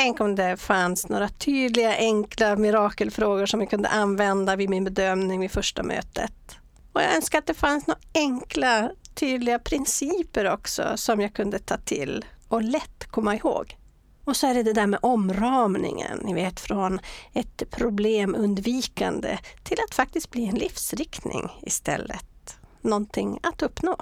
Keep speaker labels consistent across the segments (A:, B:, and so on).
A: Tänk om det fanns några tydliga, enkla mirakelfrågor som jag kunde använda vid min bedömning vid första mötet. Och jag önskar att det fanns några enkla, tydliga principer också som jag kunde ta till och lätt komma ihåg. Och så är det det där med omramningen, ni vet från ett problemundvikande till att faktiskt bli en livsriktning istället. Någonting att uppnå.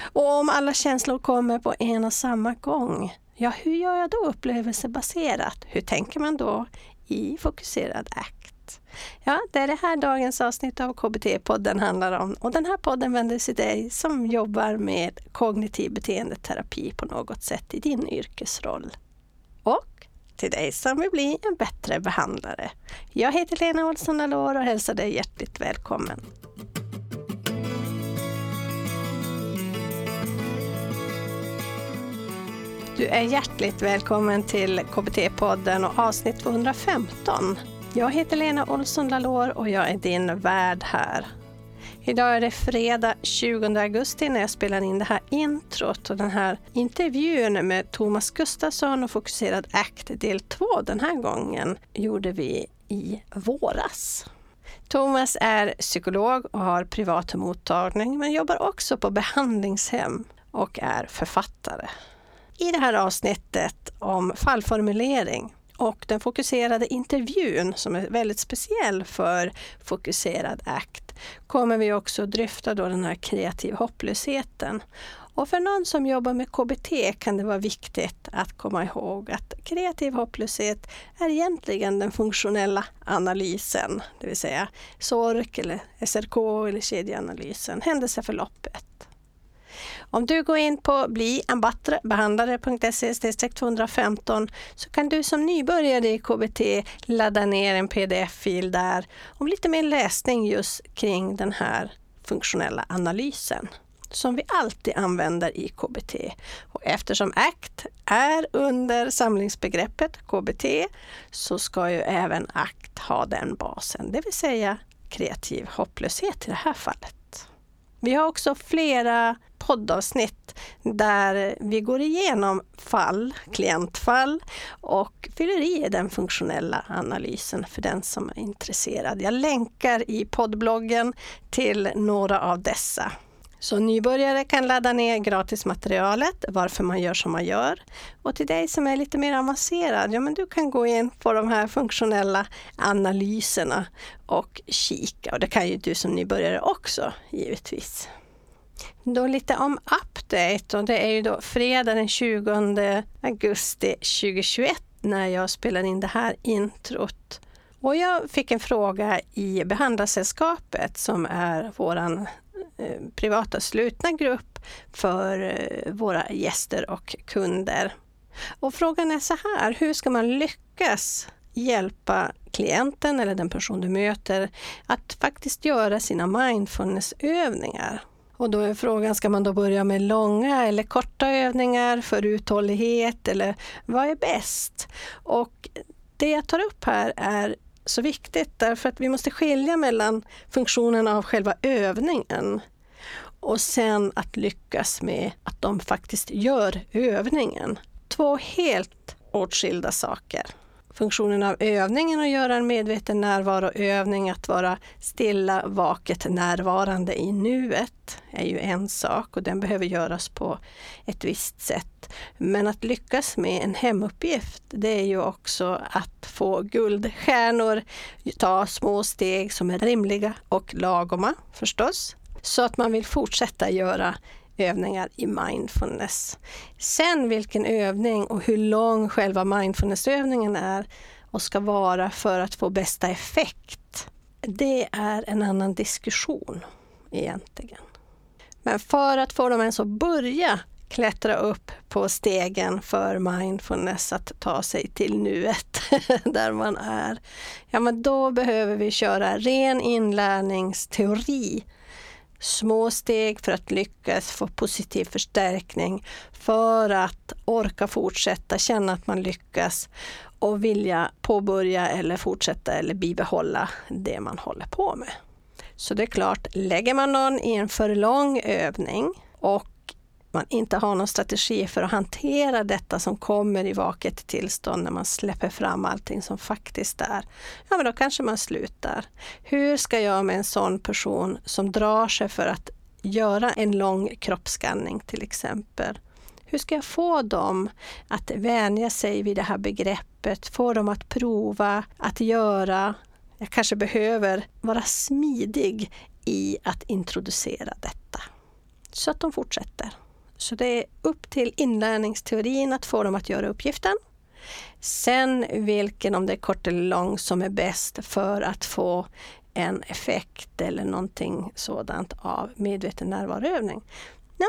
A: Och om alla känslor kommer på en och samma gång, ja hur gör jag då upplevelsebaserat? Hur tänker man då i fokuserad ACT? Ja, det är det här dagens avsnitt av KBT-podden handlar om. Och den här podden vänder sig till dig som jobbar med kognitiv beteendeterapi på något sätt i din yrkesroll. Och till dig som vill bli en bättre behandlare. Jag heter Lena Olsson Alor och hälsar dig hjärtligt välkommen. Du är hjärtligt välkommen till KBT-podden och avsnitt 215. Jag heter Lena Olsson Lalor och jag är din värd här. Idag är det fredag 20 augusti när jag spelar in det här introt och den här intervjun med Thomas Gustafsson och Fokuserad ACT del 2 den här gången gjorde vi i våras. Thomas är psykolog och har privat mottagning men jobbar också på behandlingshem och är författare. I det här avsnittet om fallformulering och den fokuserade intervjun som är väldigt speciell för Fokuserad ACT kommer vi också dryfta då den här kreativ hopplösheten. Och för någon som jobbar med KBT kan det vara viktigt att komma ihåg att kreativ hopplöshet är egentligen den funktionella analysen, det vill säga SORK eller SRK eller kedjeanalysen, händelseförloppet. Om du går in på bliambattrebehandlare.se 215 så kan du som nybörjare i KBT ladda ner en pdf-fil där om lite mer läsning just kring den här funktionella analysen som vi alltid använder i KBT. Och eftersom ACT är under samlingsbegreppet KBT så ska ju även ACT ha den basen, det vill säga kreativ hopplöshet i det här fallet. Vi har också flera poddavsnitt där vi går igenom fall, klientfall och fyller i den funktionella analysen för den som är intresserad. Jag länkar i poddbloggen till några av dessa. Så nybörjare kan ladda ner gratismaterialet, varför man gör som man gör. Och till dig som är lite mer avancerad, ja men du kan gå in på de här funktionella analyserna och kika. Och det kan ju du som nybörjare också, givetvis. Då lite om update och det är ju då fredag den 20 augusti 2021 när jag spelar in det här introt. Och jag fick en fråga i Behandlarsällskapet som är våran Eh, privata slutna grupp för eh, våra gäster och kunder. Och frågan är så här, hur ska man lyckas hjälpa klienten eller den person du möter att faktiskt göra sina mindfulnessövningar? Och då är frågan, ska man då börja med långa eller korta övningar för uthållighet eller vad är bäst? Och det jag tar upp här är så viktigt därför att vi måste skilja mellan funktionen av själva övningen och sen att lyckas med att de faktiskt gör övningen. Två helt åtskilda saker funktionen av övningen att göra en medveten närvaroövning, att vara stilla, vaket, närvarande i nuet är ju en sak och den behöver göras på ett visst sätt. Men att lyckas med en hemuppgift, det är ju också att få guldstjärnor, ta små steg som är rimliga och lagoma förstås, så att man vill fortsätta göra övningar i mindfulness. Sen vilken övning och hur lång själva mindfulnessövningen är och ska vara för att få bästa effekt, det är en annan diskussion egentligen. Men för att få dem ens att börja klättra upp på stegen för mindfulness, att ta sig till nuet där man är, ja men då behöver vi köra ren inlärningsteori små steg för att lyckas få positiv förstärkning, för att orka fortsätta, känna att man lyckas och vilja påbörja eller fortsätta eller bibehålla det man håller på med. Så det är klart, lägger man någon i en för lång övning och man inte har någon strategi för att hantera detta som kommer i vaket tillstånd när man släpper fram allting som faktiskt är, ja men då kanske man slutar. Hur ska jag med en sån person som drar sig för att göra en lång kroppsskanning till exempel, hur ska jag få dem att vänja sig vid det här begreppet, få dem att prova, att göra. Jag kanske behöver vara smidig i att introducera detta så att de fortsätter. Så det är upp till inlärningsteorin att få dem att göra uppgiften. Sen vilken, om det är kort eller lång, som är bäst för att få en effekt eller någonting sådant av medveten närvaroövning. Ja,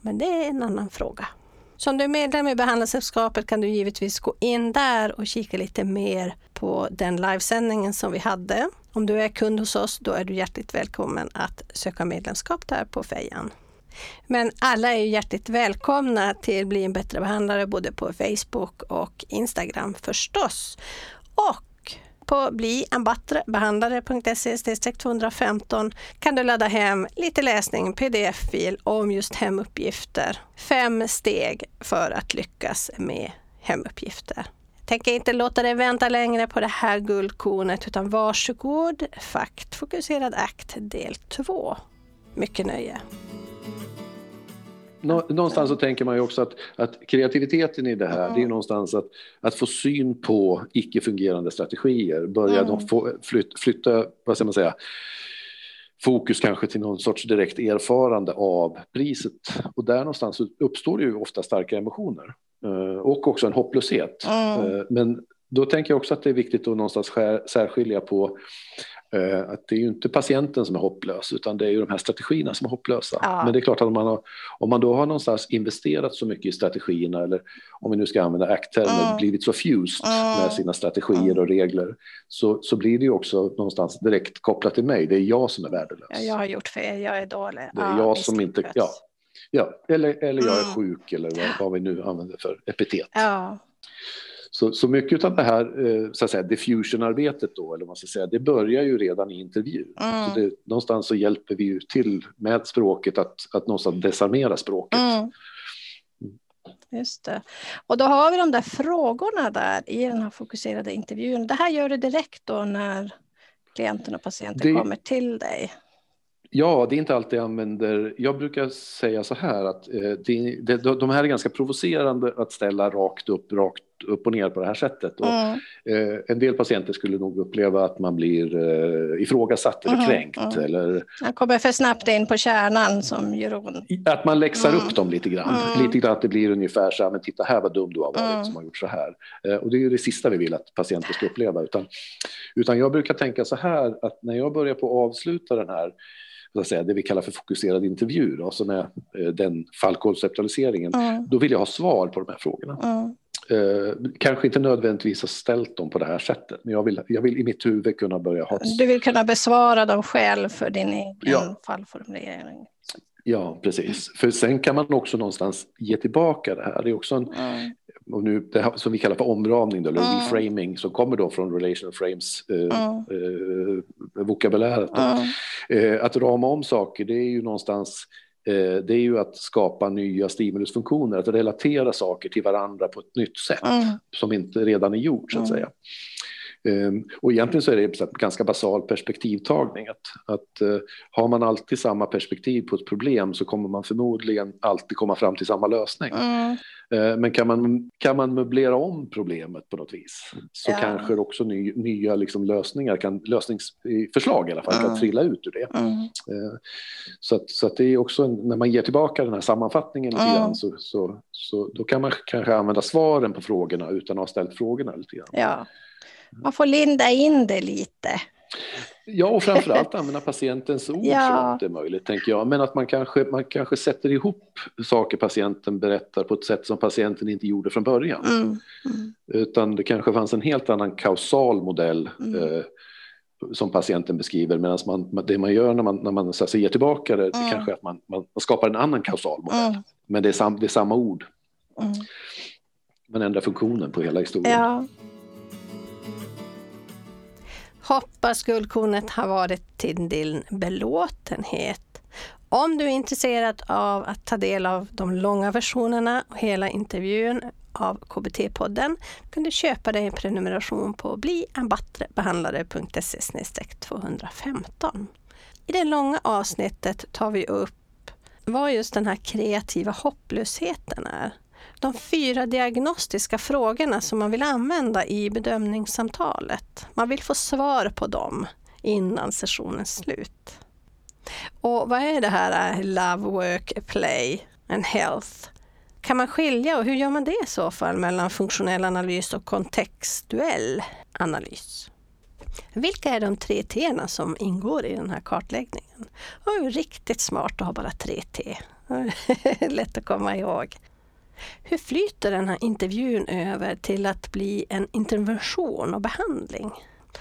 A: men det är en annan fråga. Som du är medlem i Behandlarsällskapet kan du givetvis gå in där och kika lite mer på den livesändningen som vi hade. Om du är kund hos oss, då är du hjärtligt välkommen att söka medlemskap där på Fejan. Men alla är hjärtligt välkomna till Bli en bättre behandlare både på Facebook och Instagram förstås. Och på blienbattrebehandlare.se 215 kan du ladda hem lite läsning, pdf-fil om just hemuppgifter. Fem steg för att lyckas med hemuppgifter. Jag tänker inte låta dig vänta längre på det här guldkornet utan varsågod, Faktfokuserad akt del 2. Mycket nöje
B: någonstans så tänker man ju också att, att kreativiteten i det här, mm. det är någonstans att, att få syn på icke-fungerande strategier, börja mm. få, flyt, flytta, vad ska man säga, fokus kanske till någon sorts direkt erfarande av priset. Och där någonstans uppstår det ju ofta starka emotioner. Eh, och också en hopplöshet. Mm. Men då tänker jag också att det är viktigt att någonstans särskilja på att det är ju inte patienten som är hopplös utan det är ju de här strategierna som är hopplösa. Ja. Men det är klart att om man, har, om man då har någonstans investerat så mycket i strategierna eller om vi nu ska använda ACT-termer, mm. blivit så fused mm. med sina strategier mm. och regler så, så blir det ju också någonstans direkt kopplat till mig. Det är jag som är värdelös.
A: Ja, jag har gjort fel, jag är dålig.
B: Det är ja, jag som inte... Ja, ja, eller, eller jag är mm. sjuk eller vad, vad vi nu använder för epitet.
A: Ja.
B: Så, så mycket av det här eh, så att säga, diffusion-arbetet då, eller vad man ska säga, det börjar ju redan i intervjun. Mm. Så det, någonstans så hjälper vi ju till med språket att, att någonstans desarmera språket. Mm.
A: Just det. Och då har vi de där frågorna där i den här fokuserade intervjun. Det här gör du direkt då när klienten och patienten det, kommer till dig?
B: Ja, det är inte alltid jag använder. Jag brukar säga så här att eh, det, det, de här är ganska provocerande att ställa rakt upp, rakt upp och ner på det här sättet. Och, mm. eh, en del patienter skulle nog uppleva att man blir eh, ifrågasatt eller mm. kränkt. Eller,
A: man kommer för snabbt in på kärnan som gör ont.
B: Att man läxar mm. upp dem lite grann. Mm. Lite grann att det blir ungefär så här, men titta här vad dum du har varit mm. som har gjort så här. Eh, och det är ju det sista vi vill att patienter ska uppleva. Utan, utan jag brukar tänka så här att när jag börjar på att avsluta den här så att säga, det vi kallar för fokuserad intervju, då, som är eh, den fallkonceptualiseringen, mm. då vill jag ha svar på de här frågorna. Mm. Eh, kanske inte nödvändigtvis ha ställt dem på det här sättet, men jag vill, jag vill i mitt huvud kunna börja ha...
A: Du vill kunna besvara dem själv för din egen ja. fallformulering.
B: Ja, precis. För sen kan man också någonstans ge tillbaka det här. Det är också en, mm. och nu, det här, som vi kallar för omramning, då, eller mm. reframing, som kommer då från relational frames eh, mm. eh, vokabuläret. Eh, att rama om saker, det är ju någonstans det är ju att skapa nya stimulusfunktioner, att relatera saker till varandra på ett nytt sätt mm. som inte redan är gjort så att mm. säga. Um, och egentligen så är det ganska basal perspektivtagning. Att, att uh, har man alltid samma perspektiv på ett problem så kommer man förmodligen alltid komma fram till samma lösning. Mm. Uh, men kan man, kan man möblera om problemet på något vis så ja. kanske också ny, nya liksom lösningar, kan, lösningsförslag i alla fall, mm. kan trilla ut ur det. Mm. Uh, så, att, så att det är också en, när man ger tillbaka den här sammanfattningen lite grann så, så, så då kan man kanske använda svaren på frågorna utan att ha ställt frågorna lite grann.
A: Ja. Man får linda in det lite.
B: Ja, och framförallt använda patientens ord ja. så långt det är möjligt, tänker jag. Men att man kanske, man kanske sätter ihop saker patienten berättar på ett sätt som patienten inte gjorde från början. Mm. Mm. Utan det kanske fanns en helt annan kausal modell mm. eh, som patienten beskriver, medan man, det man gör när man, när man så ger tillbaka det, det mm. kanske är att man, man, skapar en annan kausal modell. Mm. Men det är, sam, det är samma ord. Man ändrar funktionen på hela historien.
A: Ja. Hoppas guldkornet har varit till din belåtenhet. Om du är intresserad av att ta del av de långa versionerna och hela intervjun av KBT-podden kan du köpa dig en prenumeration på bliambattrebehandlare.se 215. I det långa avsnittet tar vi upp vad just den här kreativa hopplösheten är. De fyra diagnostiska frågorna som man vill använda i bedömningssamtalet. Man vill få svar på dem innan sessionens slut. Och vad är det här eh, Love, Work, Play and Health? Kan man skilja och hur gör man det i så fall mellan funktionell analys och kontextuell analys? Vilka är de tre T som ingår i den här kartläggningen? Det är riktigt smart att ha bara tre T. Lätt att komma ihåg. Hur flyter den här intervjun över till att bli en intervention och behandling?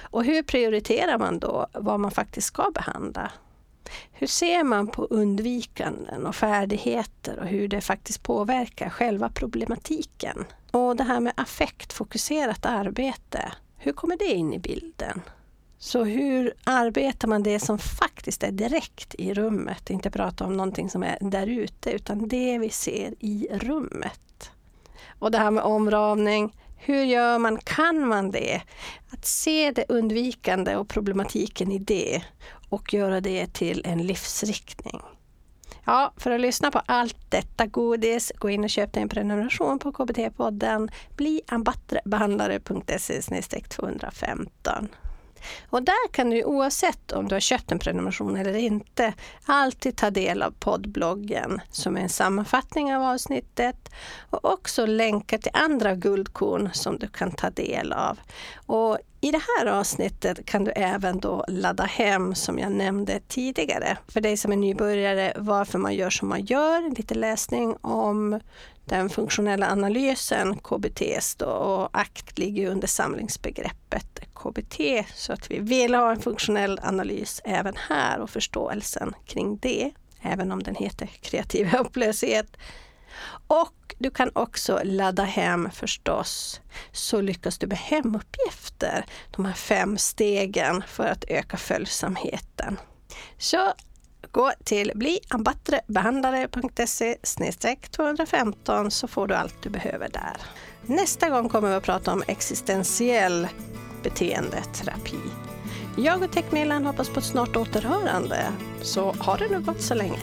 A: Och hur prioriterar man då vad man faktiskt ska behandla? Hur ser man på undvikanden och färdigheter och hur det faktiskt påverkar själva problematiken? Och det här med affektfokuserat arbete, hur kommer det in i bilden? Så hur arbetar man det som faktiskt är direkt i rummet? Inte prata om någonting som är där ute, utan det vi ser i rummet. Och det här med omramning, hur gör man? Kan man det? Att se det undvikande och problematiken i det och göra det till en livsriktning. Ja, för att lyssna på allt detta godis, gå in och köp dig en prenumeration på KBT-podden. Bli ambattrebehandlare.se 215. Och där kan du oavsett om du har köpt en prenumeration eller inte alltid ta del av poddbloggen som är en sammanfattning av avsnittet och också länkar till andra guldkorn som du kan ta del av. Och i det här avsnittet kan du även då ladda hem, som jag nämnde tidigare, för dig som är nybörjare, varför man gör som man gör, lite läsning om den funktionella analysen, KBT, då, och ACT ligger under samlingsbegreppet KBT, så att vi vill ha en funktionell analys även här och förståelsen kring det, även om den heter kreativ hopplöshet. Och du kan också ladda hem förstås, så lyckas du med hemuppgifter, de här fem stegen för att öka följsamheten. Så gå till bliambattrebehandlare.se 215 så får du allt du behöver där. Nästa gång kommer vi att prata om existentiell beteendeterapi. Jag och Teknilan hoppas på ett snart återhörande, så ha det nu gott så länge.